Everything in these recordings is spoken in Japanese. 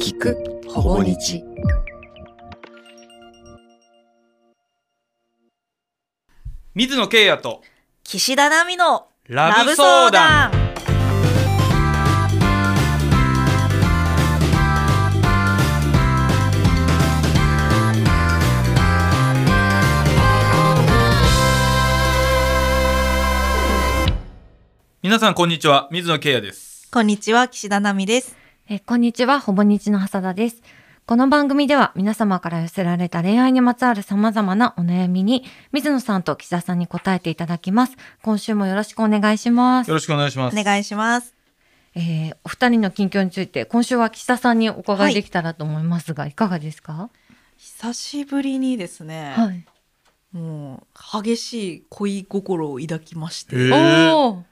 聞くほぼ日。水野圭也と岸田奈美のラブ相談。皆さんこんにちは。水野圭也です。こんにちは。岸田奈美ですえーこんにちは、ほぼ日の浅田です。この番組では皆様から寄せられた恋愛にまつわる様々なお悩みに、水野さんと岸田さんに答えていただきます。今週もよろしくお願いします。よ。ろしくお願いします。お願いします。えーお二人の近況について、今週は岸田さんにお伺いできたらと思いますが、い、かがですか？久しぶりにですね、はい。もう激しい恋心を抱きまして、へー。おー。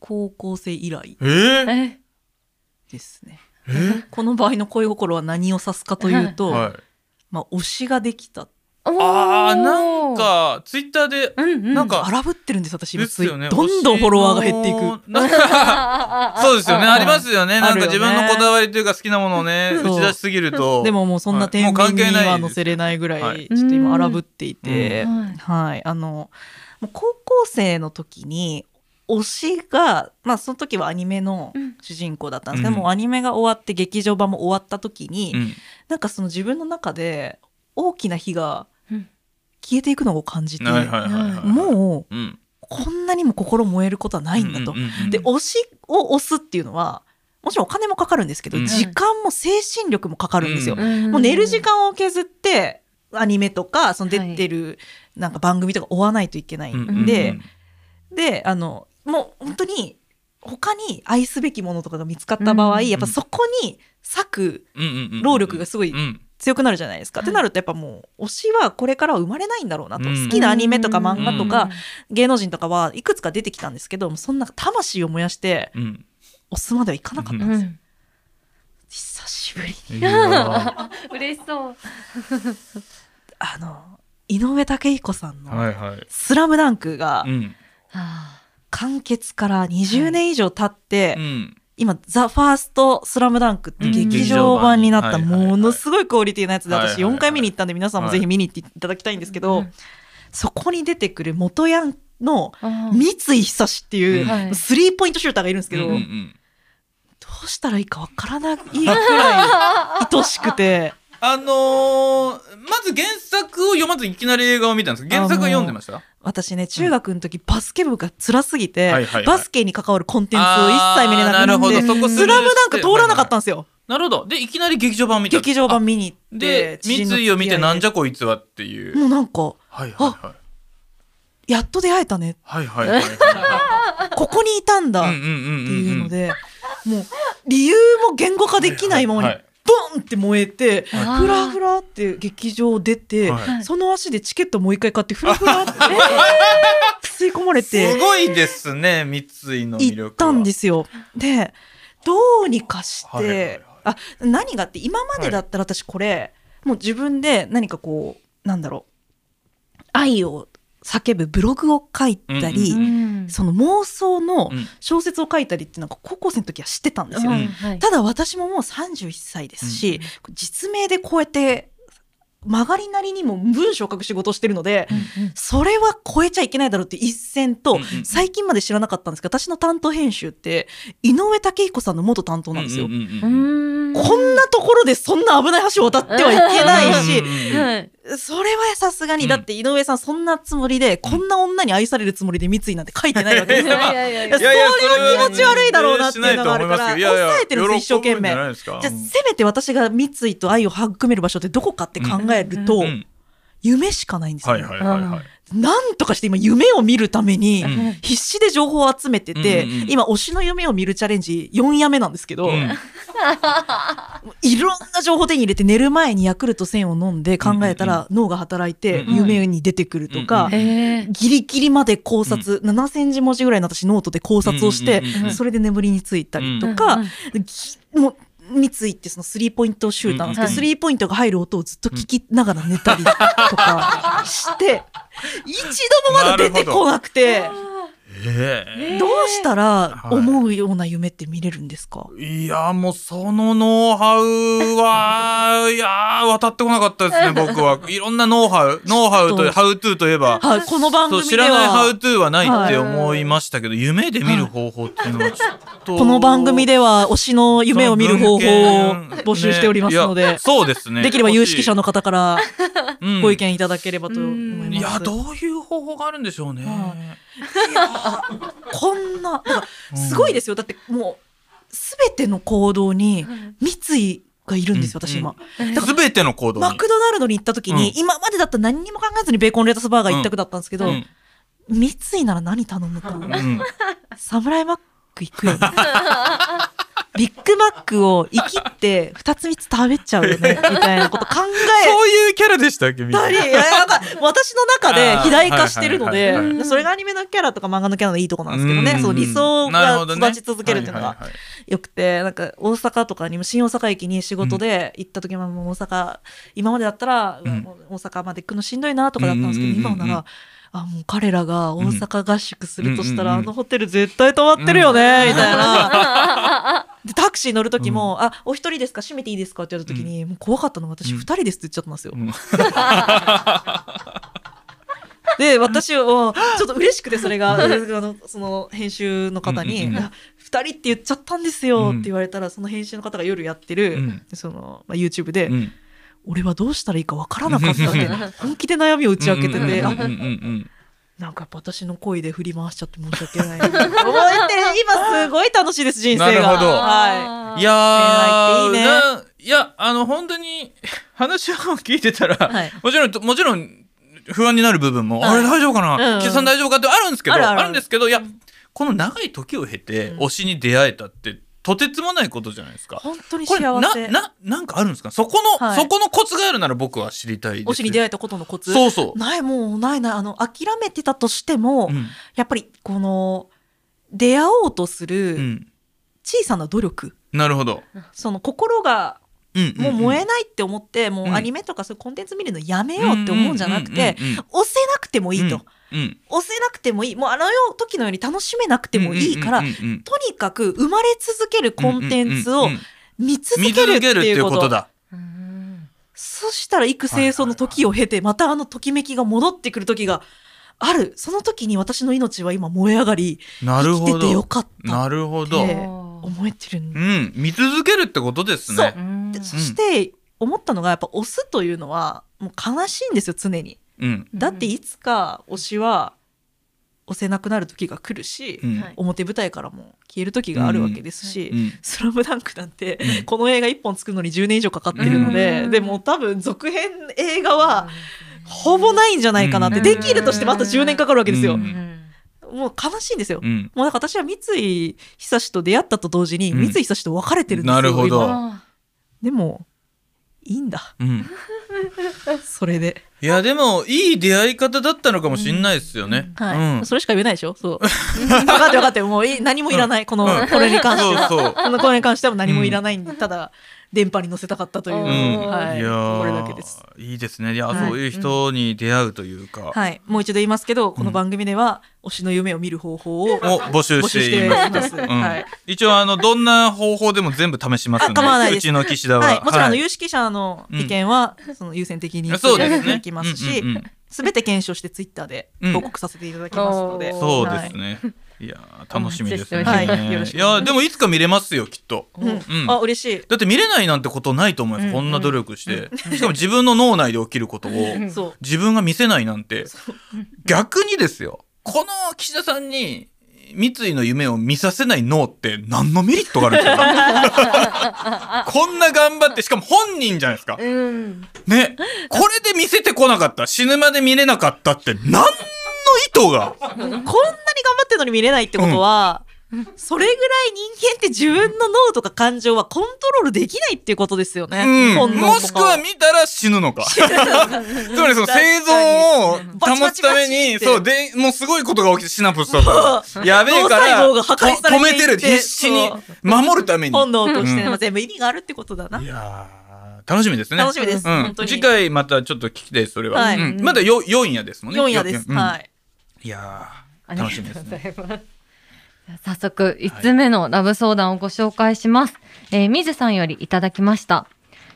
高校生以来。えー、えですね。え？ー この場合の恋心は何を指すかというと、はい。まあ推しができた。あーなん、かツイッターでうんうん、なんか荒ぶってるんです私今ですよね。どんどんフォロワーが減っていく。そうですよね。ありますよね。なんか自分のこだわりというか好きなものをね打ち出しすぎると。でももうそんなはい。もう天秤に関係ないですは載せれないぐらい、はい。ちょっと今荒ぶっていて、うん。はい、あの高校生の時に推しがまあその時はアニメのうん。主人公だったんですけど、うん。もうアニメが終わって劇場版も終わった時に、うん。なんかその自分の中で大きな火がうん。消えていくのを感じて、はいはいはいはいもううん。こんなにも心燃えることはないんだと。で推しを推すっていうのはもちろんお金もかかるんですけど、うん。時間も精神力もかかるんですよ。うん。もう寝る時間を削ってアニメとかその出てるなんか番組とか追わないといけないんで、であのもう本当に他に愛すべきものとかが見つかった場合、うんやっぱそこに割く労力がすごいうん。強くなるじゃないですか。はい。ってなるとやっぱもう推しはこれからは生まれないんだろうなと、うん。好きなアニメとか漫画とかうん芸能人とかはいくつか出てきたんですけどそんな魂を燃やしてうん。推すまではいかなかったんですよ。うん久しぶり。嬉しそう。あの井上武彦さんーのはいはい「スラムダンクがうん。あ完結から20年以上経って、うん。今「ザ・ファーストスラムダンクってうん。劇場版になったものすごいクオリティなやつで私はいはいはい。4回見に行ったんで皆さんもぜひ見に行っていただきたいんですけど、うん。そこに出てくる元ヤンのあ三井久志っていうスリーポイントシューターがいるんですけど、どうしたらいいかわからないくらい愛しくて。あのーまず原作を読まずいきなり映画を見たんです原作は読んでました？私ね中学の時バスケ部が辛すぎて、はいはいはい。バスケに関わるコンテンツを一切見れなくなあーなるほってど。そこスラムダンク通らなかったんですよ、なるほど。でいきなり劇場版見た。劇場版見に行ってで三井を見てなんじゃゃこいつはっていう。もうなんかはいはいはい。やっと出会えたね。はいはいはい。は ここにいたんだっいうんうんうんていうのうんで、もう理由も言語化できないままにはいボンって燃えて、はい。フラフラって劇場を出て、はい。その足でチケットもう一回買ってフラフラって 吸い込まれてすごいですね三井の魅力は。行ったんですよ。でどうにかして、はいはいはい。あ何がって今までだったら私これ、もう自分で何かこうなんだろう愛を叫ぶブログを書いたり、うんその妄想のうん。小説を書いたりってなんか高校生の時は知ってたんですよ。んはい。ただ私ももう31歳ですし、実名でこうやって曲がりなりにも文章を書く仕事をしてるので、それは超えちゃいけないだろうって一線と、うんうん。最近まで知らなかったんですが私の担当編集って井上武彦さんの元担当なんですよ。うんうんうんううんん。こんなところでそんな危ない橋を渡ってはいけないし、うんうんうん。はいそれはさすがに、うん。だって井上さんそんなつもりで、こんな女に愛されるつもりで三井なんて書いてないわけですよ。いやいやいやいいやそれは気持ち悪いだろうなっていうのがあるからいやいや抑えてるんです一生懸命。じゃあせめて私が三井と愛を育める場所ってどこかって考えると、うん。夢しかないんですよ、はいはいはいはい。なんとかして今夢を見るためにうん。必死で情報を集めてて、うん今推しの夢を見るチャレンジ4夜目なんですけど、うん いろんな情報手に入れて寝る前にヤクルト1000を飲んで考えたら脳が働いて夢に出てくるとか、ギリギリまで考察、7000字文字ぐらいの私ノートで考察をして、それで眠りについたりとか、ぎもう三井ってそのスリーポイントシューターなんですけど、うん。スリーポイントが入る音をずっと聞きながら寝たりとかして、一度もまだ出てこなくて、えどうしたらはい。思うような夢って見れるんですか、いやもうそのノウハウは いやー渡ってこなかったですね 僕は。いろんなノウハウノウハウとハウトゥーといえば。はい、この番組で知らないハウはトゥーはないって思いましたけど、夢で見る方法っていうのはちょっと。この番組では推しの夢を見る方法を募集しておりますので、ねそうですね。できれば有識者の方からうん。ご意見いただければと思います。いやどういう方法があるんでしょうね、こんな、なんかすごいですよ。だってもう、すべての行動に三井がいるんですよ、うん私今。すべての行動に？マクドナルドに行った時に、うん今までだったら何にも考えずにベーコンレタスバーガー一択だったんですけど、うん三井なら何頼むか。うんサムライマック行くよね。ビッグマックを生きって二つ三つ食べちゃうよね、みたいなこと考え。そういうキャラでしたっけみんな。私の中で肥大化してるので、それがアニメのキャラとか漫画のキャラのいいとこなんですけどね、うん。そう理想が育ち続けるっていうのがよくて、なんか大阪とかにも新大阪駅に仕事で行った時ももう大阪、今までだったら、大阪まで行くのしんどいなとかだったんですけど、今なら、あ、もう彼らが大阪合宿するとしたら、うん。あのホテル絶対泊まってるよね、みたいな。で、タクシー乗る時も、あ、お一人ですか？閉めていいですか？って言われた時に、もう怖かったの。が私うん。二人ですって言っちゃったんですよ。うん。で私はちょっと嬉しくてそれがあのその編集の方に「うんうんうん。あ二人って言っちゃったんですよ」って言われたらその編集の方が夜やってる、うん。そのまあ、YouTube で、うん俺はどうしたらいいかわからなかったって本気で悩みを打ち明けてて、なんか私の恋で振り回しちゃって申し訳ない。な覚えて今すごい楽しいです人生が。い。やいいね。ないやあの本当に話を聞いてたら、はい。もちろんもちろん不安になる部分も、はい。あれ大丈夫かな、うんうん。岸田さん大丈夫かってあるんですけどあるんですけどいやこの長い時を経てうん。推しに出会えたってとてつもないことじゃないですか。本当にこれ幸せ。なななんかあるんですか？そこの、はい。そこのコツがあるなら僕は知りたいです。推しに出会えたことのコツ？そうそう、ないもうないない。あの諦めてたとしても、うん。やっぱりこの出会おうとすうるん、小さな努力、なるほど、その心がうんもう燃えなないって思って、もううん。アニメとかそういうコンテンツ見るのやめようって思うんじゃなくて、押せなくてもいいと、うん押せなくてもいい。もうあの時のように楽しめなくてもいいから、とにかく生まれ続けるコンテンツを見続見けるっていううこと。とだ。うんそしたら幾清掃の時を経て、またあのときめきが戻ってくる時がある。その時に私の命は今燃え上がりなるほ生きててよど。かった。なるほど。思えてるんうん、見続けるってことですね。う。ん。でそして思ったのがやっぱ推すというのはもう悲しいんですよ常に。うん、だっていつか推しは押せなくなる時が来るし、うん、はい。表舞台からも消える時があるわけですし「うん。スラムダンクなんて、うん。この映画1本作るのに10年以上かかってるので、うん。でも多分続編映画はほぼないんじゃないかなって、うん。できるとしてまた10年かかるわけですよ。ううん。んもう悲しいんですよ。うん、もうなんか私は三井久志と出会ったと同時にうん。三井久志と別れてるんですよ、なるほど。でもいいんだ。うん。それで。いや、でも、いい出会い方だったのかもしんないですよね。はい、うんそれしか言えないでしょ？そう。分かって分かって、もういい何もいらない、この、うんこれに関しては。そうそう。このこれに関しては何もいらないんで、ただ、電波に乗せたかったという、うん。はい。い、これだけです。いいですね。いや、はい。そういう人に出会うというか、はい、もう一度言いますけど、この番組では、推しの夢を見る方法をを募集しています。はい。一応あのどんな方法でも全部試しますんでです。うちの岸田は、はい、もちろんはい。有識者の意見は、その優先的にそうですねきますし、うんうんうんすべて検証してツイッターで報告させていただきますので、うん。そうではい。すね、い、やー楽しみですね、はい。いやーでもいつか見れますよきっと。うん。うん。あ嬉しい。だって見れないなんてことないと思います、うんこんな努力して、しかも自分の脳内で起きることを。自分が見せないなんて。逆にですよ。この岸田さんに三井の夢を見させない脳って何のメリットがあるんですか？こんな頑張ってしかも本人じゃないですか。うん。ね。これで見せてこなかった。死ぬまで見れなかったって何の意図がこんなに頑張ってるのに見れないってことは、それぐらい人間って自分の脳とか感情はコントロールできないっていうことですよね。うん、もしくは見たら死ぬのか。つまりその生存を保つために、そう、で、もうすごいことが起きてシナプスとか、やべえから、胞が破壊されていって止めてる、必死に 守るために。本能として、うんまあ全部意味があるってことだな。いやー楽しみですね。楽しみですうん次回またちょっと聞きたいそれは。はいうんまだよ4夜ですもんね。4夜です。うんはい。いやー楽しみですね。ありがとうございます早速、5つ目のラブ相談をご紹介します。えー、水さんよりいただきました。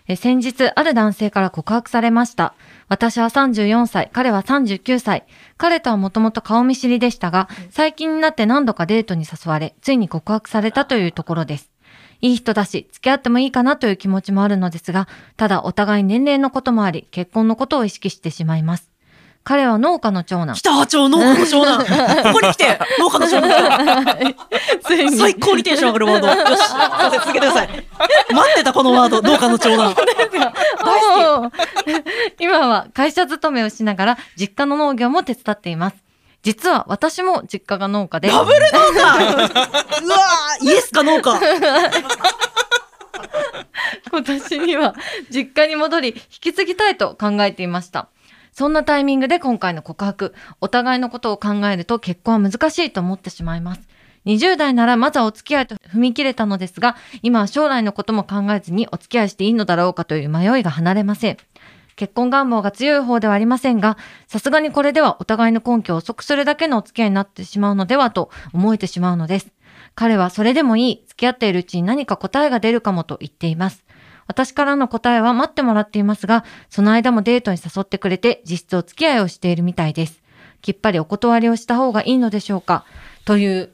えー先日、ある男性から告白されました。私は34歳、彼は39歳。彼とはもともと顔見知りでしたが、最近になって何度かデートに誘われ、ついに告白されたというところです。いい人だし、付き合ってもいいかなという気持ちもあるのですが、ただお互い年齢のこともあり、結婚のことを意識してしまいます。彼は農家の長男。北町農家の長男。ここに来て、農家の長男。最高にテンション上がるワード。よし、続けてください。待ってた、このワード。農家の長男。おー今は会社勤めをしながら実家の農業も手伝っています。実は私も実家が農家で、ダブル農家うわーイエスか農家今年には実家に戻り引き継ぎたいと考えていました。そんなタイミングで今回の告白、お互いのことを考えると結婚は難しいと思ってしまいます。20代ならまずはお付き合いと踏み切れたのですが、今は将来のことも考えずにお付き合いしていいのだろうかという迷いが離れません。結婚願望が強い方ではありませんが、さすがにこれではお互いの根拠を遅くするだけのお付き合いになってしまうのではと思えてしまうのです。彼はそれでもいい、付き合っているうちに何か答えが出るかもと言っています。私からの答えは待ってもらっていますが、その間もデートに誘ってくれて実質お付き合いをしているみたいです。きっぱりお断りをした方がいいのでしょうか？という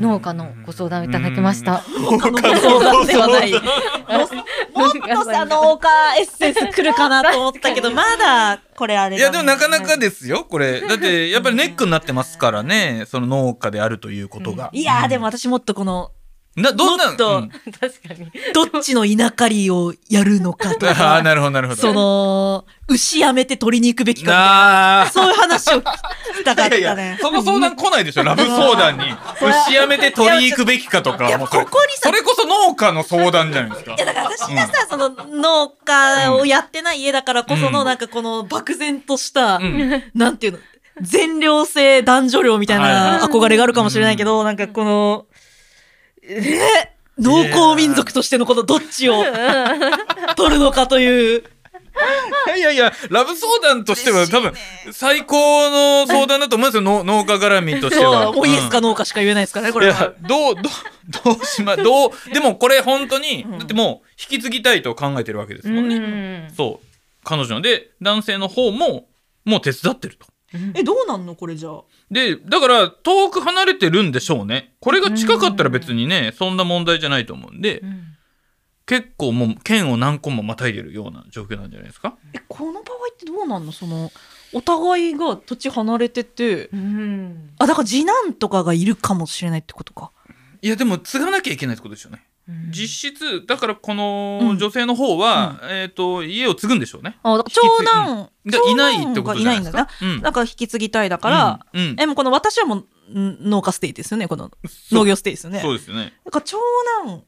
農家のご相談をいただきました。農家の相談ではない。ももっとさ、農家エッセンス来るかなと思ったけど、まだ、これあれだねいやでもなかなかですよこれ だってやっぱりネックになってますからねその農家であるということが。いやーでも私もっとこの、などんなもっとうん。確かに。どっちの稲刈りをやるのかと ああか、なるほどなるほど。その、牛やめて取りに行くべきかみたいな。なあ。そういう話を聞きたかったいやいねや。その相談来ないでしょ ラブ相談に。牛やめて取りに行くべきかとか。いやもうそれここにさそれこそ農家の相談じゃないですか。いやだから私がさ、その農家をやってない家だからこその、うん。なんかこの漠然とした、うん。なんていうの、全寮制男女寮みたいなはい。憧れがあるかもしれないけど、なんかこの、えー農耕民族としてのこのどっちを取るのかという。いやいやラブ相談としては多分最高の相談だと思うんですよ農農家絡みとしては。そう、もうイエスかうんノーかしか言えないですからね、こいやれは。どうどうどうしまどうでもこれ本当に、うんだってもう引き継ぎたいと考えてるわけですもんね。んそう彼女ので男性の方ももう手伝ってると。え、どうなんのこれじゃあ？でだから遠く離れてるんでしょうね。これが近かったら別にねそんな問題じゃないと思うんでうん。結構もう県を何個もまたいでるような状況なんじゃないですか？え、この場合ってどうなんの？その、お互いが土地離れてて、うん。あ、だから次男とかがいるかもしれないってことか。いやでも継がなきゃいけないってことですよね実質だからこうん。の女性の方は、えっ、と家を継ぐんでしょうね。あ、長男、がいないってことじゃないですか？いないんだな。うん。なんか引き継ぎたいだから、うんうん。え、もうこの私はもうん農家ステイですよね、この農業ステイですよね。そうですよね。だから長男、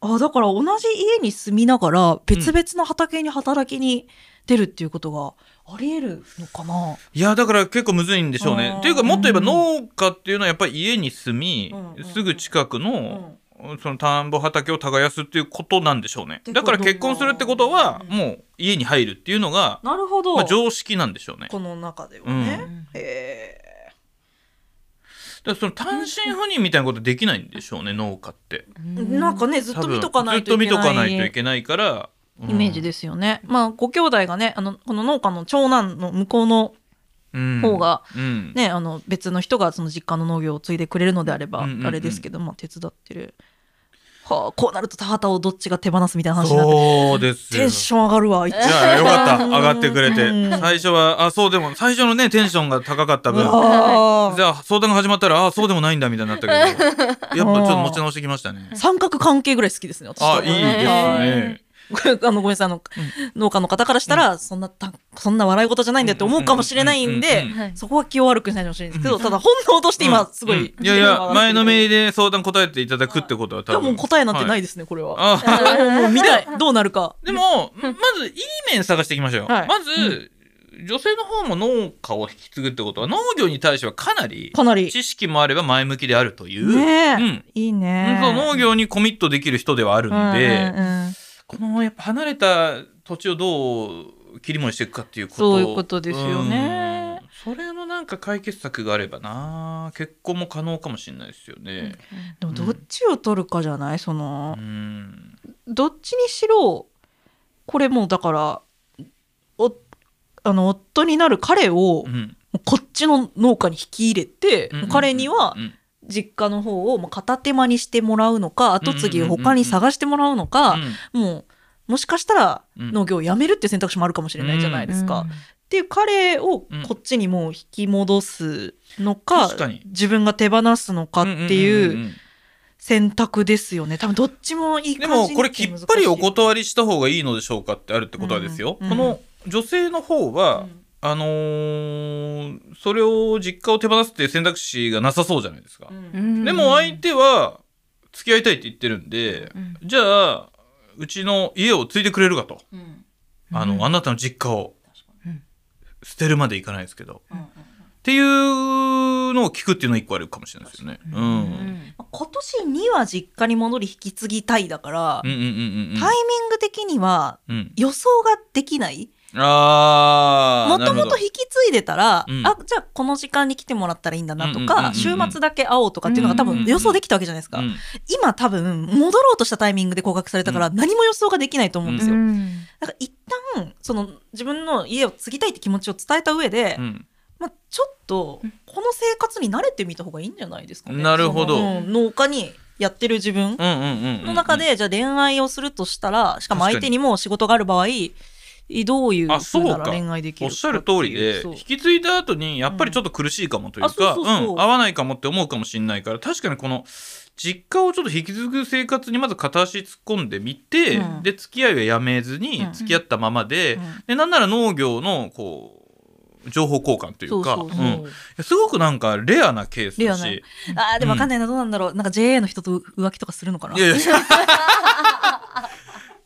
あ、だから同じ家に住みながら別々の畑に働きに出るっていうことがあり得るのかな、いやだから結構むずいんでしょうね。っていうかもっと言えばうん。農家っていうのはやっぱり家に住み、うんうんすぐ近くうの、んその田んぼ畑を耕すっていうことなんでしょうね。だから結婚するってことはうん。もう家に入るっていうのが、なるほど。まあ、常識なんでしょうね。この中ではね。うん。へだからその単身赴任みたいなことできないんでしょうね農家って。え。なんかね、ずっと見とかないと多分ずっと見とかないといいけけないから、うん。イメージですよね。まあ、ご兄弟がね、あの、この農家の長男の向こうのうん。方が、うん。ね、あの、別の人がその実家の農業を継いでくれるのであれば、うんうんうん。あれですけど、まあ、手伝ってる。はあ、こうなると田畑をどっちが手放すみたいな話になって、そうですよ。テンション上がるわ、一いやよかった。上がってくれて。うん。最初はあそうでも最初のねテンションが高かった分。あじゃあ相談が始まったらあそうでもないんだみたいになったけど。やっぱちょっと持ち直してきましたね。三角関係ぐらい好きですね、私。あいいですね あのごめんなさいあの、農家の方からしたら、そんなたそんな笑い事じゃないんだって思うかもしれないんでそこは気を悪くしないでほしいんですけど、ただ本能として今すごい、うん。いやいや前のめりで相談答えていただくってことは多分。もう答えなんてないいですね、これは。あもうもう見たい。どうなるか。でもまずいい面探していきましょう。はい。まず女性の方も農家を引き継ぐってことは農業に対してはかなりかなり。知識もあれば前向きであるという。ねえ、うん。いいね。そう農業にコミットできる人ではあるんで、うんうんうんこのやっぱ離れた土地をどう切り盛りしていくかっていうこと。そういうことですよね。うん。それのなんか解決策があればな。結婚も可能かもしれないですよね。でもどっちを取るかじゃない？そのう、ん。どっちにしろこれもうだからおあの夫になる彼をうん。こっちの農家に引き入れて、うん彼にはうん実家の方をもう片手間にしてもらうのか後継ぎを他に探してもらうのか、もうもしかしたらうん。農業をやめるっていう選択肢もあるかもしれないじゃないですか。っていう彼をうんこっちにもう引き戻すのか,、自分が手放すのかっていうん選択ですよね。多分どっちもいいでもこれきっぱりお断りした方がいいのでしょうかってあるってことはですよ、うんこの女性の方は、あのーそれを実家を手放すっていう選択肢がなさそうじゃないですか、うん。でも相手は付き合いたいって言ってるんで、うん。じゃあうちの家を継いでくれるかと、うん。あのあなたの実家をうん。捨てるまでいかないですけど、うんっていうのを聞くっていうのは一個あるかもしれないですよね。うん。うん。今年には実家に戻り引き継ぎたいだから、うんうんうんうん。タイミング的にはうん。予想ができないああもともと引き継いでたら、うん。あじゃあこの時間に来てもらったらいいんだなとか、うんうんうんうん週末だけ会おうとかっていうのが多分予想できたわけじゃないですか、うん今多分戻ろうとしたタイミングで告白されたから何も予想ができないと思うんですよ、うん。だから一旦その自分の家を継ぎたいって気持ちを伝えた上で、うん。まあ、ちょっとこの生活に慣れてみた方がいいんじゃないですかね。なるほど。農家にやってる自分うんうんうんうん。の中でじゃあ恋愛をするとしたらしかも相手にも仕事がある場合どういうあふそううか恋愛できるかおっしゃる通りで引き継いだ後にやっぱりちょっと苦しいかもといううんか合わないかもって思うかもしれないから確かにこの実家をちょっと引き継ぐ生活にまず片足突っ込んでみて、うん。で付き合いはやめずにうん。付き合ったままで,、うん。でなんなら農業のこう情報交換というかすごくなんかレアなケースだし。レあーでも分かんないなどうなんだろう。なんか JA の人と浮気とかするのかな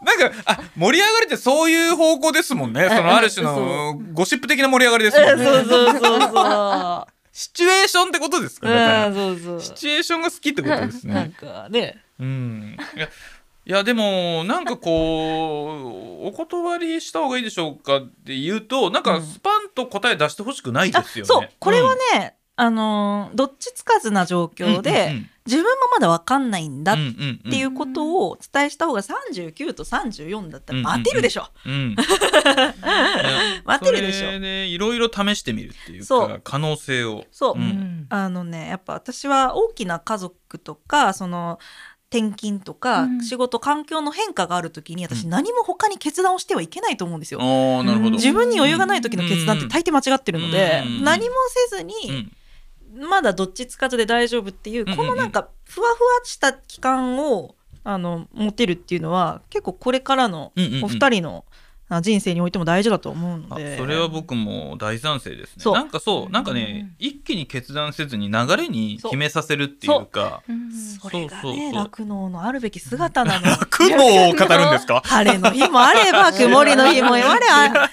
なんかあ盛り上がりってそういう方向ですもんね。そのある種のゴシップ的な盛り上がりですもんね。そうそうそうそう。シチュエーションってことですか？だから。うんそうそう。シチュエーションが好きってことです なんね。かね。うん。いや、いやでも、なんかこう、お断りした方がいいでしょうかって言うと、なんかスパンと答え出してほしくないであすよね。そう。これはね、あのーどっちつかずな状況で、自分もまだ分かんないんだっってていうことをお伝えした方が39と34だったらうん待てるでしょ、うん。うん。待てるでしょ。それでいろいろ試してみるっていうそう。か可能性を。そう、うん。あのねやっぱ私は大きな家族とかその転勤とか、うん。仕事環境の変化がある時に私何も他に決断をしてはいけないと思うんですよ。ああ、なるほど。自分に余裕がない時の決断って大抵間違ってるので、うん。何もせずに、うんまだどっちつかずで大丈夫っていう、うんうんうん。このなんかふわふわした期間をあの持てるっていうのは結構これからのうんうんうん。お二人生においても大事だと思うのあで、それは僕も大賛成ですね。そう。なんかそうなんかね、一気に決断せずに流れに決めさせるっていうか。う。ん。それがね酪農のあるべき姿なの。苦悩を語るんですか？晴れの日もあれば 曇りの日もあれば。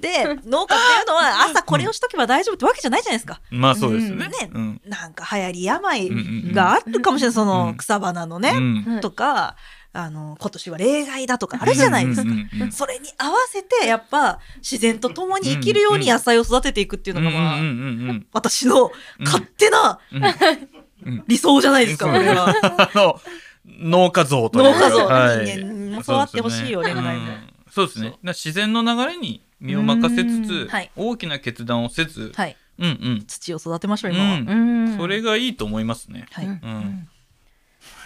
で農家っていうのは朝これをしとけば大丈夫ってわけじゃないじゃないですか。まあそうですよね。ね。うん。なんか流行り病うんうんうん。があるかもしれない。そうん。の草花のね、うん。とかあの今年は例外だとかあるじゃないですか。それに合わせてやっぱ自然と共に生きるように野菜を育てていくっていうのがまあ、私の勝手な 理想じゃないですか、農家像というか。農家像、はい。人間もそうあってほしいよね、そうですね。恋愛もうん。そうですね。自然の流れに身を任せつうん。つ、はい。大きな決断をせず、はい。うんうん。土を育てましょう、今は。それがいいと思いますね。はい。うん。うん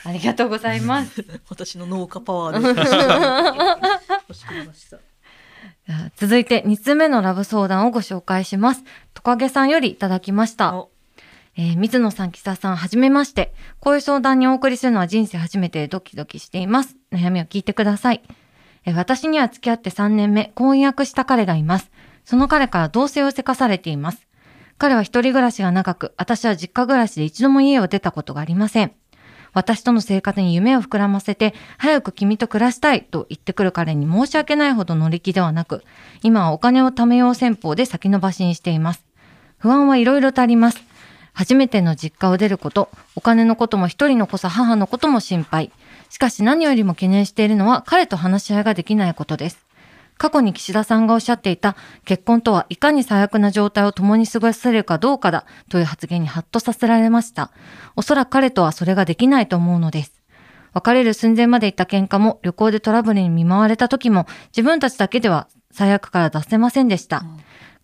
ありがとうございます。私の農家パワーで。続いて2つ目のラブ相談をご紹介します。トカゲさんよりいただきました。おえー水野さん、木佐さん、はじめまして。こういう相談にお送りするのは人生初めてでドキドキしています。悩みを聞いてください。えー私には付き合って3年目、婚約した彼がいます。その彼から同棲をせかされています。彼は一人暮らしが長く、私は実家暮らしで一度も家を出たことがありません。私との生活に夢を膨らませて、早く君と暮らしたいと言ってくる彼に申し訳ないほど乗り気ではなく、今はお金を貯めよう戦法で先延ばしにしています。不安はいろいろとあります。初めての実家を出ること、お金のことも一人の子さ母のことも心配。しかし何よりも懸念しているのは彼と話し合いができないことです。過去に岸田さんがおっしゃっていた結婚とはいかに最悪な状態を共に過ごせるかどうかだという発言にハッとさせられました。おそらく彼とはそれができないと思うのです。別れる寸前まで行った喧嘩も旅行でトラブルに見舞われた時も自分たちだけでは最悪から出せませんでした。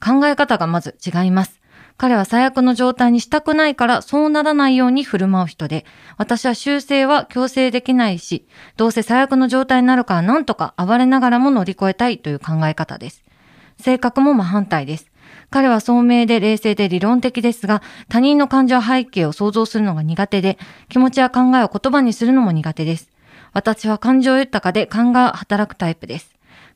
考え方がまず違います。彼は最悪の状態にしたくないからそうならないように振る舞う人で、私は修正は強制できないし、どうせ最悪の状態になるからなんとか暴れながらも乗り越えたいという考え方です。性格も真反対です。彼は聡明で冷静で理論的ですが、他人の感情背景を想像するのが苦手で、気持ちや考えを言葉にするのも苦手です。私は感情豊かで勘が働くタイプです。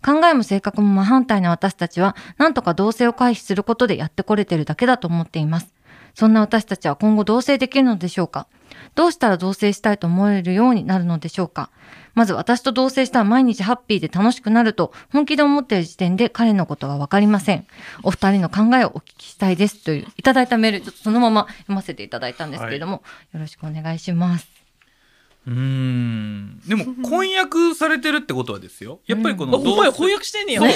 考えも性格も真反対な私たちは、なんとか同性を回避することでやってこれてるだけだと思っています。そんな私たちは今後同棲できるのでしょうか？どうしたら同棲したいと思えるようになるのでしょうか？まず私と同棲したら毎日ハッピーで楽しくなると本気で思っている時点で彼のことがわかりません。お二人の考えをお聞きしたいですといういただいたメール、ちょっとそのまま読ませていただいたんですけれども、よろしくお願いします。うーん。でも 婚約されてるってことはですよ。やっぱりこあのほん。まや翻訳してんねや。そう。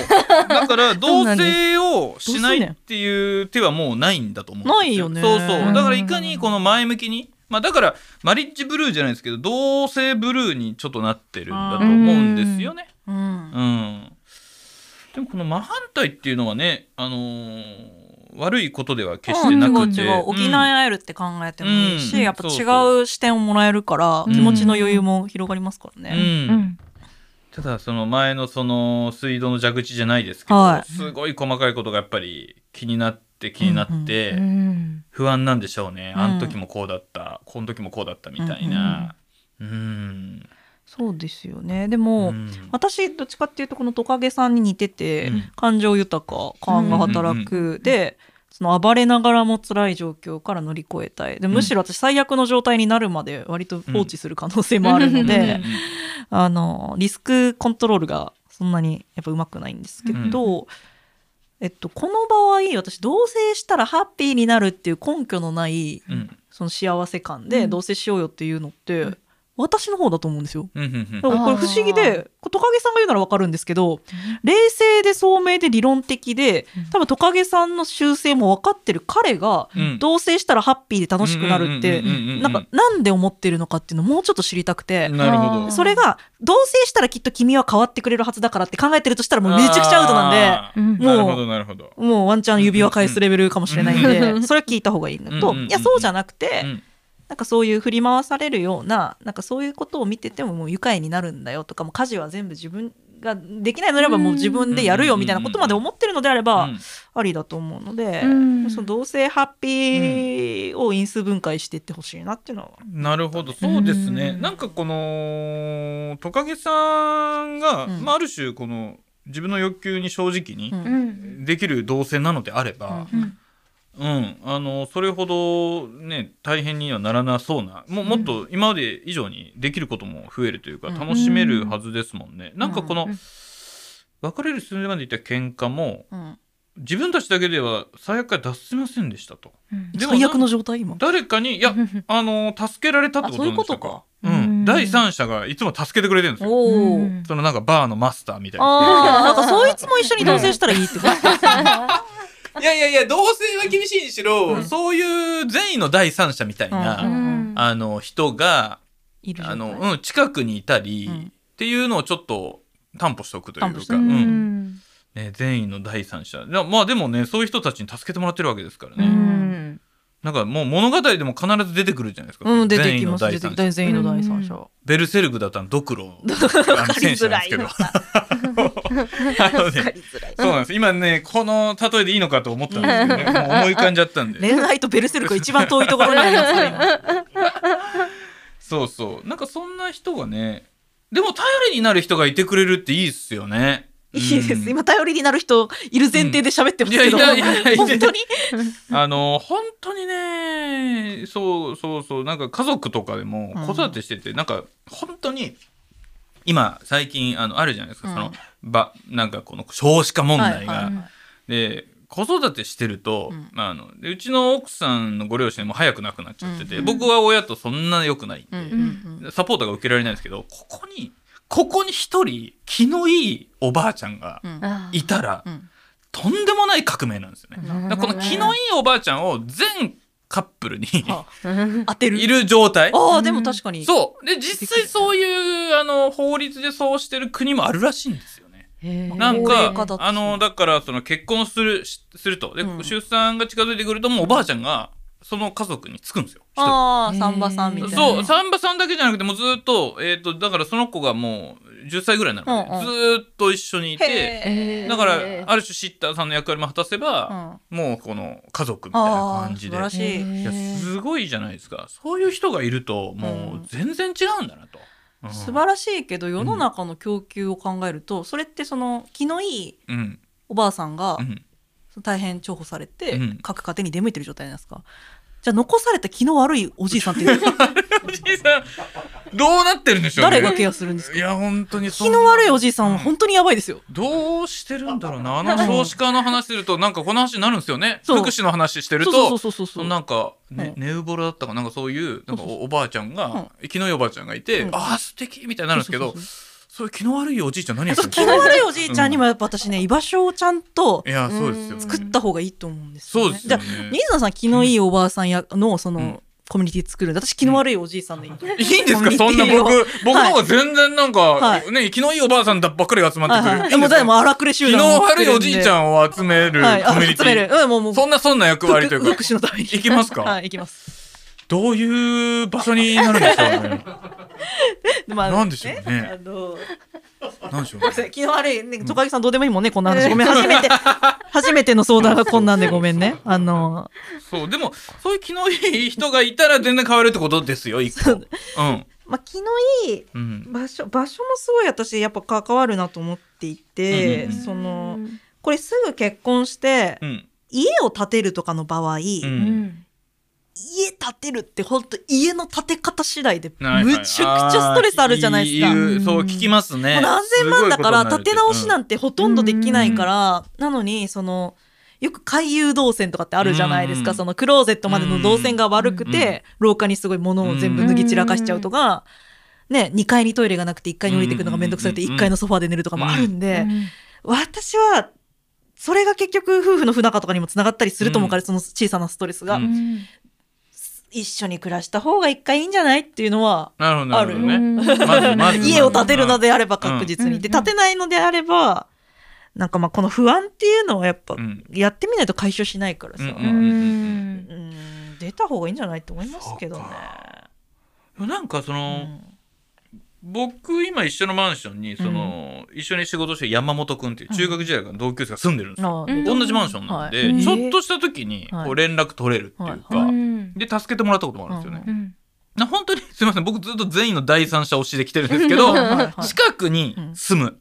だから 同棲をしないっていう手はもうないんだと思うないよね。そうそう。だからいかにこの前向きに。まあだからマリッジブルーじゃないですけど同性ブルーにちょっとなってるんだと思うんですよね。うん。うん、でもこの真反対っていうのはね、あのー悪いことでは決してなくて、違う違う補い合えるって考えてもいいし、うん。やっぱ違そう。視点をもらえるから、うん。気持ちの余裕も広がりますからうん。ね。うん。ただその前のその水道の蛇口じゃないですけど、はい。すごい細かいことがやっぱり気になって気になって、うん。不安なんでしょうね、うん。あの時もこうだったこの時もこうだったみたいな。うんそうですよね。でも、うん。私どっちかっていうとこのトカゲさんに似てて、うん。感情豊か感が働く、でその暴れながらも辛い状況から乗り越えたい。でむしろ私最悪の状態になるまで割と放置する可能性もあるので、あのリスクコントロールがそんなにやっぱうまくないんですけど、えっと、この場合私同棲したらハッピーになるっていう根拠のないうん。その幸せ感で同棲しようよっていうのって、私の方だと思うんですよ。だからこれ不思議でトカゲさんが言うならわかるんですけど冷静で聡明で理論的で多分トカゲさんの修正も分かってる彼がうん。同棲したらハッピーで楽しくなるってなんかなんで思ってるのかっていうのをもうちょっと知りたくてなるほど。あー。それが同棲したらきっと君は変わってくれるはずだからって考えてるとしたらもうめちゃくちゃアウトなんで。あーうんなるほどなるほど。もうワンチャン指輪返すレベルかもしれないんうん。で、それは聞いた方がいいのと、いや、そうじゃなくて、うんなんかそういう振り回されるような、なんかそういうことを見ててももう愉快になるんだよとか、もう家事は全部自分ができないのであればもう自分でやるよみたいなことまで思ってるのであれば、うんありだと思うので、うん。その同性ハッピーを因数分解していってほしいなっていうのは。なるほど。そうですね、うん。なんかこのトカゲさんが、うん。まあ、ある種この自分の欲求に正直に。できる同性なのであれば、うんうん。あのそれほどね大変にはならなそうなもうもっと今まで以上にできることも増えるというか、うん。楽しめるはずですもんね、なんかこの、うん。別れる寸前までいった喧嘩もうん。自分たちだけでは最悪から脱せませんでしたと。最悪の状態今。誰かにいや あの助けられたってことなんでしたあそういうことか。うん。うん。第三者がいつも助けてくれてるんですよ。そのなんかバーのマスターみたいな。なんかそいつも一緒に同棲したらいいってこと。いやいやいや同性は厳しいにしろ、うん。そういう善意の第三者みたいな、うん。あの人があの、うん、近くにいたり、うん。っていうのをちょっと担保しておくというか、うん。うん。ね、善意の第三者。でまあでもねそういう人たちに助けてもらってるわけですからね、うん。なんかもう物語でも必ず出てくるじゃないですか、うん、出て善意きます。の第三者。出てきた。全員の第三者。うベルセルクだったらドクロ。わかですけど。あのね。そうなんです。今ねこの例えでいいのかと思ったんですけどねもう思い浮かんじゃったんで。恋愛とベルセルクが一番遠いところにありますから今そうそう。なんかそんな人がねでも頼りになる人がいてくれるっていいっすよね。いいです。うん。今頼りになる人いる前提で喋ってますけど、いやいやいやいや。本当に？あの本当にねそうそうそう。なんか家族とかでもうん子育てしてて、なんか本当に今最近あのあるじゃないですか、うんそのばなんかこの少子化問題が。はいはいはいで子育てしてると、うん。まあ、あのでうちの奥さんのご両親も早く亡くなっちゃってて、うん。僕は親とそんな良くないんで、うん。サポートが受けられないんですけどここにここに一人気のいいおばあちゃんがいたら、うん。とんでもない革命なんですよね。この気のいいおばあちゃんを全カップルに 当てるいる状態。ああでも確かにそう。で、実際そういう、あの、法律でそうしてる国もあるらしいんですよね。なんかあの、だから、その結婚する、しすると。で、うん出産が近づいてくると、もうおばあちゃんが、その家族につくんですよ。ああサンバさんみたいなそう、サンバさんだけじゃなくて、もうずっと、えっ、と、だからその子がもう10歳ぐらいになるまで、うんうんずーっと一緒にいて、だから、ある種シッターさんの役割も果たせば、もうこの家族みたいな感じで。素晴らしいいや、すごいじゃないですか。そういう人がいると、もう全然違うんだなと。うん素晴らしいけど世の中の供給を考えると、それってその気のいいうん。おばあさんがうん。大変重宝されて、うん。各家庭に出向いてる状態なんですか。じゃあ残された気の悪いおじいさんっておじいさん、どうなってるんでしょうね。誰がケアするんですか？いや、本当にそ気の悪いおじいさんは本当にやばいですよ。どうしてるんだろうな。あの少子化の話すると、なんかこの話になるんですよね。そう。福祉の話してると、そうそうそうそうそう。なんか、ね、うネウボラだったかな。んかそういう、なんかおおばあちゃんがうん、生きのいいおばあちゃんがいて、うん。ああ、素敵みたいになるんですけどそうそう、そういう気の悪いおじいちゃん何やってそうるんですか気の悪いおじいちゃんにもやっぱ私ね居場所をちゃんといや、そうですよ。ね。作った方がいいと思うんですよ、ね。そうですよね。じゃあ水野さん気のいいおばあさんやのその、うん。コミュニティ作るんで私気の悪いおじいさんでいい、いいんですか？そんな僕、僕の方が全然なんか、はい。ね、気のいいおばあさんばっかりが集まってくる。はいはい、もう誰も荒くれ集気団の悪いおじいちゃんんを集めるコミュニテ集める、ィ。うん、もうもう。そんなそんな役割というか。福、祉のために。行きますか？はい行きます。どういう場所になるんでしょうね。でまあなんでしょうねあのなんでしょうごめんなさい気の悪い、ね、トカゲさんどうでもいいもんねこんな話ごめん初めて 初めての相談がこんなんでごめんねあのそう、でも、そういう気のいい人がいたら全然変わるってことですよ、一個。うん。まあ気のいいうん。場所場所もすごい私やっぱ関わるなと思っていて、うんそのこれすぐ結婚して、うん。家を建てるとかの場合、う。うんん家建てるって本当家の建て方次第でむちゃくちゃストレスあるじゃないですか。そう、聞きますね。何千万だから建て直しなんて。てほとんどできないから、なのにそのよく回遊動線とかってあるじゃないですか、うんそのクローゼットまでの動線が悪くうんて、廊下にすごい物を全部脱ぎ散らかしちゃうとか、ね、2階にトイレがなくて1階に降りてくるのがめんどくさくてうん1階のソファーで寝るとかもあるんで、うん私はそれが結局夫婦の不仲とかにもつながったりすると思うから、その小さなストレスが、うん一緒に暮らした方が一回いいんじゃない？っていうのはなるね。家を建てるのであれば確実に、うん。で建てないのであればなんかまあこの不安っていうのはやっぱうん。やってみないと解消しないからさ、うん出た方がいいんじゃない？って思いますけどね。なんかその、うん僕今一緒のマンションにその、一緒に仕事してる山本君っていう中学時代からの同級生が住んでるんですよ、あうん。同じマンションなんで、はい。ちょっとした時にはい。こう連絡取れるっていうか、うん。で助けてもらったこともあるんですよね、うん。な本当にすいません。僕ずっと善意の第三者推しで来てるんですけどはいはいはい。近くに住む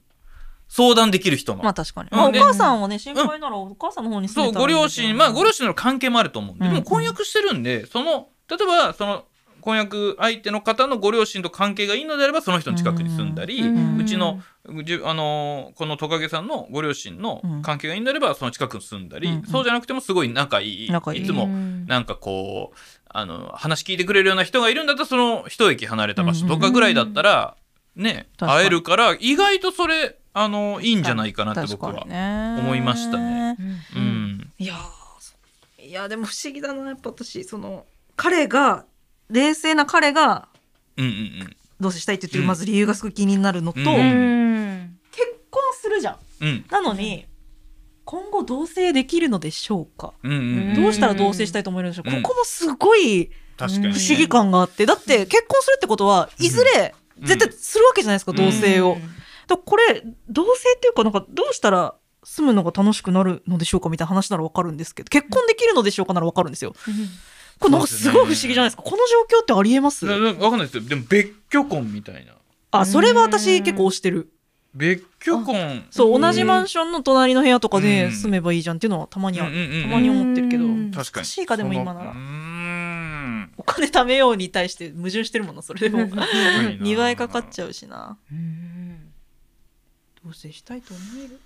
相談できる人の、まあ確かに。うん。まあおで母さんはね心配ならお母さんの方に住そうめたらご両親まあご両親の関係もあると思うんで、うん。でも婚約してるんでその例えばその婚約相手の方のご両親と関係がいいのであればその人の近くに住んだり、うちのあのーこのトカゲさんのご両親の関係がいいんであればその近くに住んだり、うんそうじゃなくてもすごい仲いい仲いい。つもうんなんかこうあの話聞いてくれるような人がいるんだったらその一駅離れた場所とかぐらいだったらね、会えるから意外とそれあのいいんじゃないかなって僕は思いましたね。ううん。んいやいやでも不思議だな。やっぱ私その彼が冷静な彼がうんうんうん。同棲したいって言ってるうんまず理由がすごい気になるのと、ううん。結婚するじゃん。うん。なのに今後同棲できるのでしょうか、うんうんうんどうしたら同棲したいと思えるんでしょう？か、うん。ここもすごい確かに、ね、不思議感があって。だって結婚するってことはいずれうん。絶対するわけじゃないですか、うん。同棲を。だからこれ同棲っていうかなんかどうしたら住むのが楽しくなるのでしょうかみたいな話ならわかるんですけど結婚できるのでしょうかならわかるんですよ。これなんかすごい不思議じゃないですか？この状況ってありえます？わかんないですよ。でも別居婚みたいな。あそれは私結構推してる。別居婚。そううん同じマンションの隣の部屋とかうん。で住めばいいじゃんっていうのはたまにたまに思ってるけど、うん。確かに難しいかでも今なら。お金貯めように対して矛盾してるもんなそれでも。いな。2倍かかっちゃうしな。うん。同棲したいと思える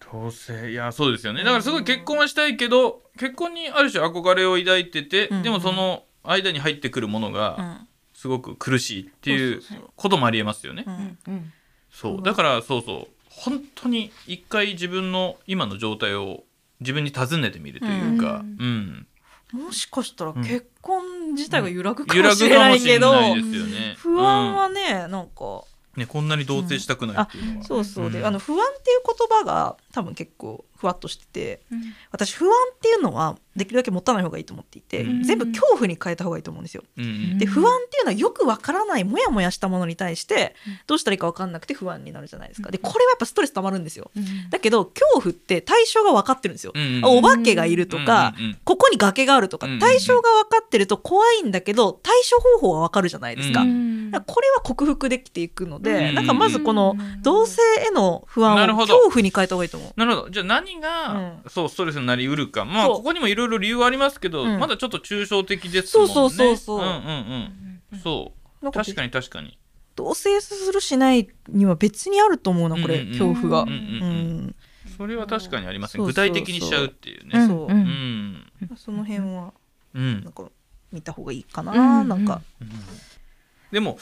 同棲いやそうですよね。だからすごい結婚はしたいけど結婚にある種憧れを抱いてて、うん。でもその間に入ってくるものうがん。すごく苦しいっていうこともありえますよね。うん。うんそう。だからそうそう本当に一回自分の今の状態を自分に尋ねてみるというか、ううん。もしかしたらうん。結婚自体が揺らぐか揺らぐもしれかもしれないけど、ないですよね。不安はね、なんかうんねこんなに同棲したくないっていうのは、そうそう。で、ん。あの不安っていう言葉が多分結構ふわっとしてて私不安っていうのはできるだけ持たない方がいいと思っていて、うん。全部恐怖に変えた方がいいと思うんですよ。うんうん。で不安っていうのはよくわからないモヤモヤしたものに対してどうしたらいいかわかんなくて不安になるじゃないですか。でこれはやっぱストレスたまるんですよ。だけど恐怖って対象が分かってるんですよ。うんうんあお化けがいるとか、うんうんうんここに崖があるとかうんうんうん対象が分かってると怖いんだけど対処方法は分かるじゃないですか。これは克服できていくので、うん。なんかまずこの同性への不安をなるほど。恐怖に変えた方がいいと思う。なるほど。じゃあ何が、そうストレスになりうるか。まあここにもいろいろ理由はありますけど、うん。まだちょっと抽象的ですもんね。そうそうそうそう。うんうんうん。そう。確かに確かに。同棲するしないには別にあると思うなこれ、うんうん恐怖が。うんうんうん。それは確かにありますね。そうそうそう。具体的にしちゃうっていううねん。そう。うん。その辺はうん。なんか見た方がいいかな、うん。なんかでも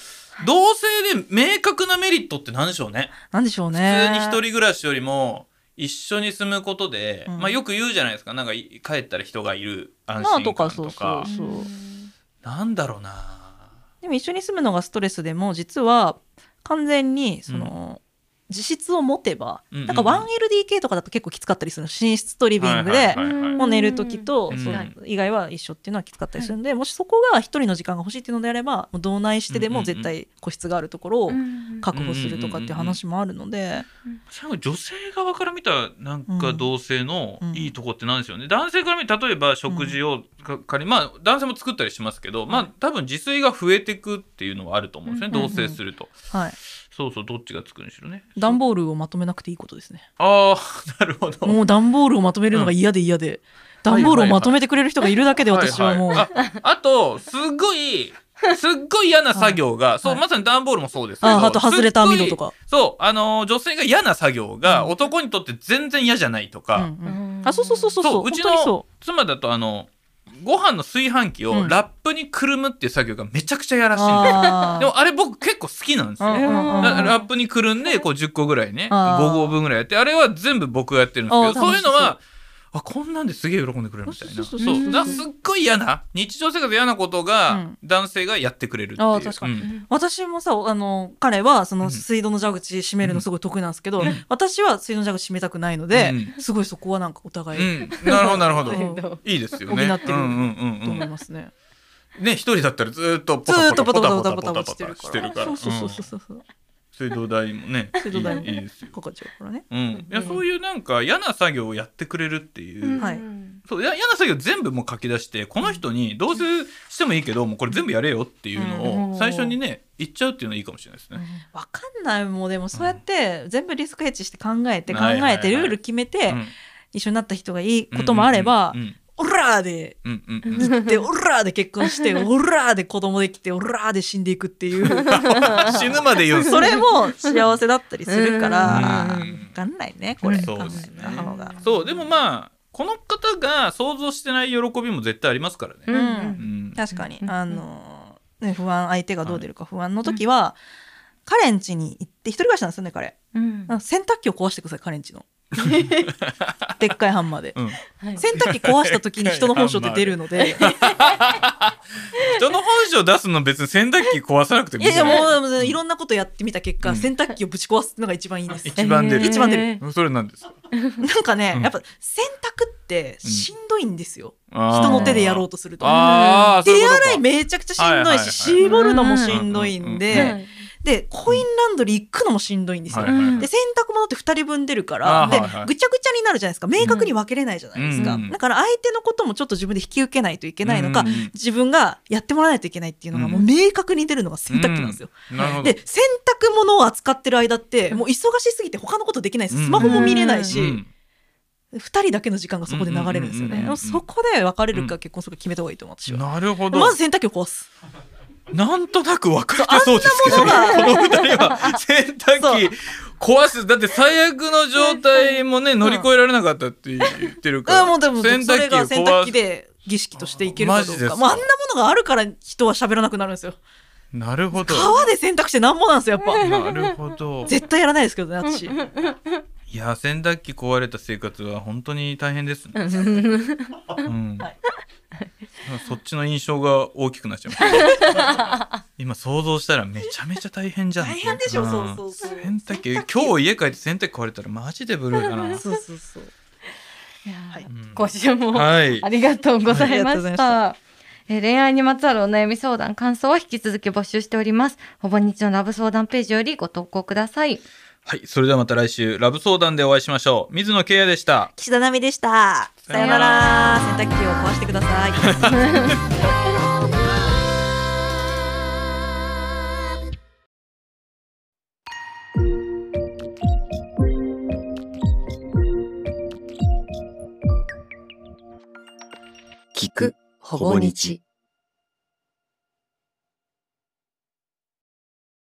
同性で明確なメリットって何でしょうね。なんでしょう普ね。通に一人暮らしよりも一緒に住むことで、うん。まあよく言うじゃないですか。なんかい帰ったら人がいる安まあと心感かそうとかそう。そう。なんだろうな。でも一緒に住むのがストレスでも実は完全にその、自室を持てば、うんうんうん。なんか 1LDK とかだと結構きつかったりするの寝室とリビングで、はいはいはいもう寝る時と、うん。その以外は一緒っていうのはきつかったりするんで、もしそこが一人の時間が欲しいっていうのであればもう同内してでも絶対個室があるところを確保するとかっていう話もあるので、女性側から見たなんか同性のうんいいとこってなんでしょうね、男性から見た例えば食事をか仮にまあ男性も作ったりしますけど、まあ多分自炊が増えていくっていうのはあると思うんですね、うん。同棲すると、はい、そうそうどっちが作るにしろね。段ボールをまとめなくていいことですね。ああなるほど。もう段ボールをまとめるのが嫌で嫌で、段ボールをまとめてくれる人がいるだけで私はもう、いいああとすっごいすっごい嫌な作業が、そうはい。まさに段ボールもそうですけどああと外れた網戸とか。そうあのー女性が嫌な作業がうん。男にとって全然嫌じゃないとうんか、うん。あそうそうそうそうそう。うちの妻だとあのご飯の炊飯器うん。をラップにくるむっていう作業がめちゃくちゃやらうしいんですよ、あー。でもあれ僕結構好きなんですよ、うんうんうんララップにくるんでこう10個ぐらいね。あー5合分ぐらいやってあれは全部僕がやってるんですけどそういうのはあこんなんですげえ喜んでくれるみたいな。そうそそうう。そうだすっごい嫌な日常生活で嫌なことうがん。男性がやってくれるっていう。あー確かに。うん。私もさあの彼はそうん。の水道の蛇口閉めるのすごい得意なんですけど、うん。私は水道の蛇口閉めたくないので、うすごいそこはなんかお互い、うん、なるほどなるほど。うんいいですよね。補ってるうんうんうんとうん。思いますね。ね一人だったらずーっとポずーっとタポタポタポポタポタポタしてるしから。そうそううんそうそうそう。水道代もね 水道代もいいいいですよ。かかっちゃうからね。うん、いやそういうなんか嫌な作業をやってくれるっていう、はいそうや嫌な作業全部もう書き出してこの人にどうせしてもいいけどもうこれ全部やれよっていうのを最初にね言っちゃうっていうのはいいかもしれないですね。わかんない。もうでもそうやって全部リスクヘッジして考えて考はいはいはい。えてルール決めてうん。一緒になった人がいいこともあればうん。うんオラーで。うんうんうん。行ってオラーで結婚して オラーで子供できてオラーで死んでいくっていう。死ぬまで言う。それも幸せだったりするからうん。わかんないねこれ。考そうですね。えた方が。そうでもまあこの方が想像してない喜びも絶対ありますからね。ううん。ん確かに。うん。あのね不安相手がどう出るか不安の時は彼ん家に行って一人暮らしなんですよね彼。うん。あ洗濯機を壊してください彼ん家の でっかいハンマーで。うん。はい。洗濯機壊した時に人の本性って出るので。人の本性出すの別に洗濯機壊さなくてもいやい？やねもういろんなことやってみた結果、うん。洗濯機をぶち壊すのが一番いいです。一番出る。一番出る。うんそれなんです。かなんかね、うん。やっぱ洗濯ってしんどいんですよ、人の手でやろうとすると。手洗いめちゃくちゃしんどいし、はいはいはい。絞るのもしんどいんで、はいでコインランドリー行くのもしんどいんですよ、うん。で洗濯物って2人分出るからで、ぐちゃぐちゃになるじゃないですか。明確に分けれないじゃないですか、うん。だから相手のこともちょっと自分で引き受けないといけないのか、うん自分がやってもらわないといけないっていうのがもう明確に出るのが洗濯機なんですよ。で洗濯物を扱ってる間ってもう忙しすぎて他のことできないですスマホも見れないし、うん2人だけの時間がそこで流れるんですよね、そこで別れるか結婚するか決めた方がいいと思う私は、なるほど。まず洗濯機を壊すなんとなく分かってそうですけど、この二人は洗濯機壊す。だって最悪の状態もね、乗り越えられなかったって言ってるから。うんもうでもそれが洗濯機で。で儀式としていけるかどうかか？もうあんなものがあるから人は喋らなくなるんですよなるほど。川で洗濯してなんぼなんですよ、やっぱ。なるほど。絶対やらないですけどね、私。いや洗濯機壊れた生活は本当に大変ですね。うんはいそっちの印象が大きくなっちゃいました。今想像したらめちゃめちゃ大変じゃん。大変でしょんそうそうそう洗濯機今日家帰って洗濯機壊れたらマジでブルーだな。そうそうそう。いやーはいうん今週もはいあ。りがとうございまありがとうございしまた。えー恋愛にまつわるお悩み相談、感想は引き続き募集しております。ほぼ日のラブ相談ページよりご投稿ください。はい。それではまた来週ラブ相談でお会いしましょう。水野圭也でした。岸田奈美でした。さよなら。洗濯機を壊してください。聞くほぼ日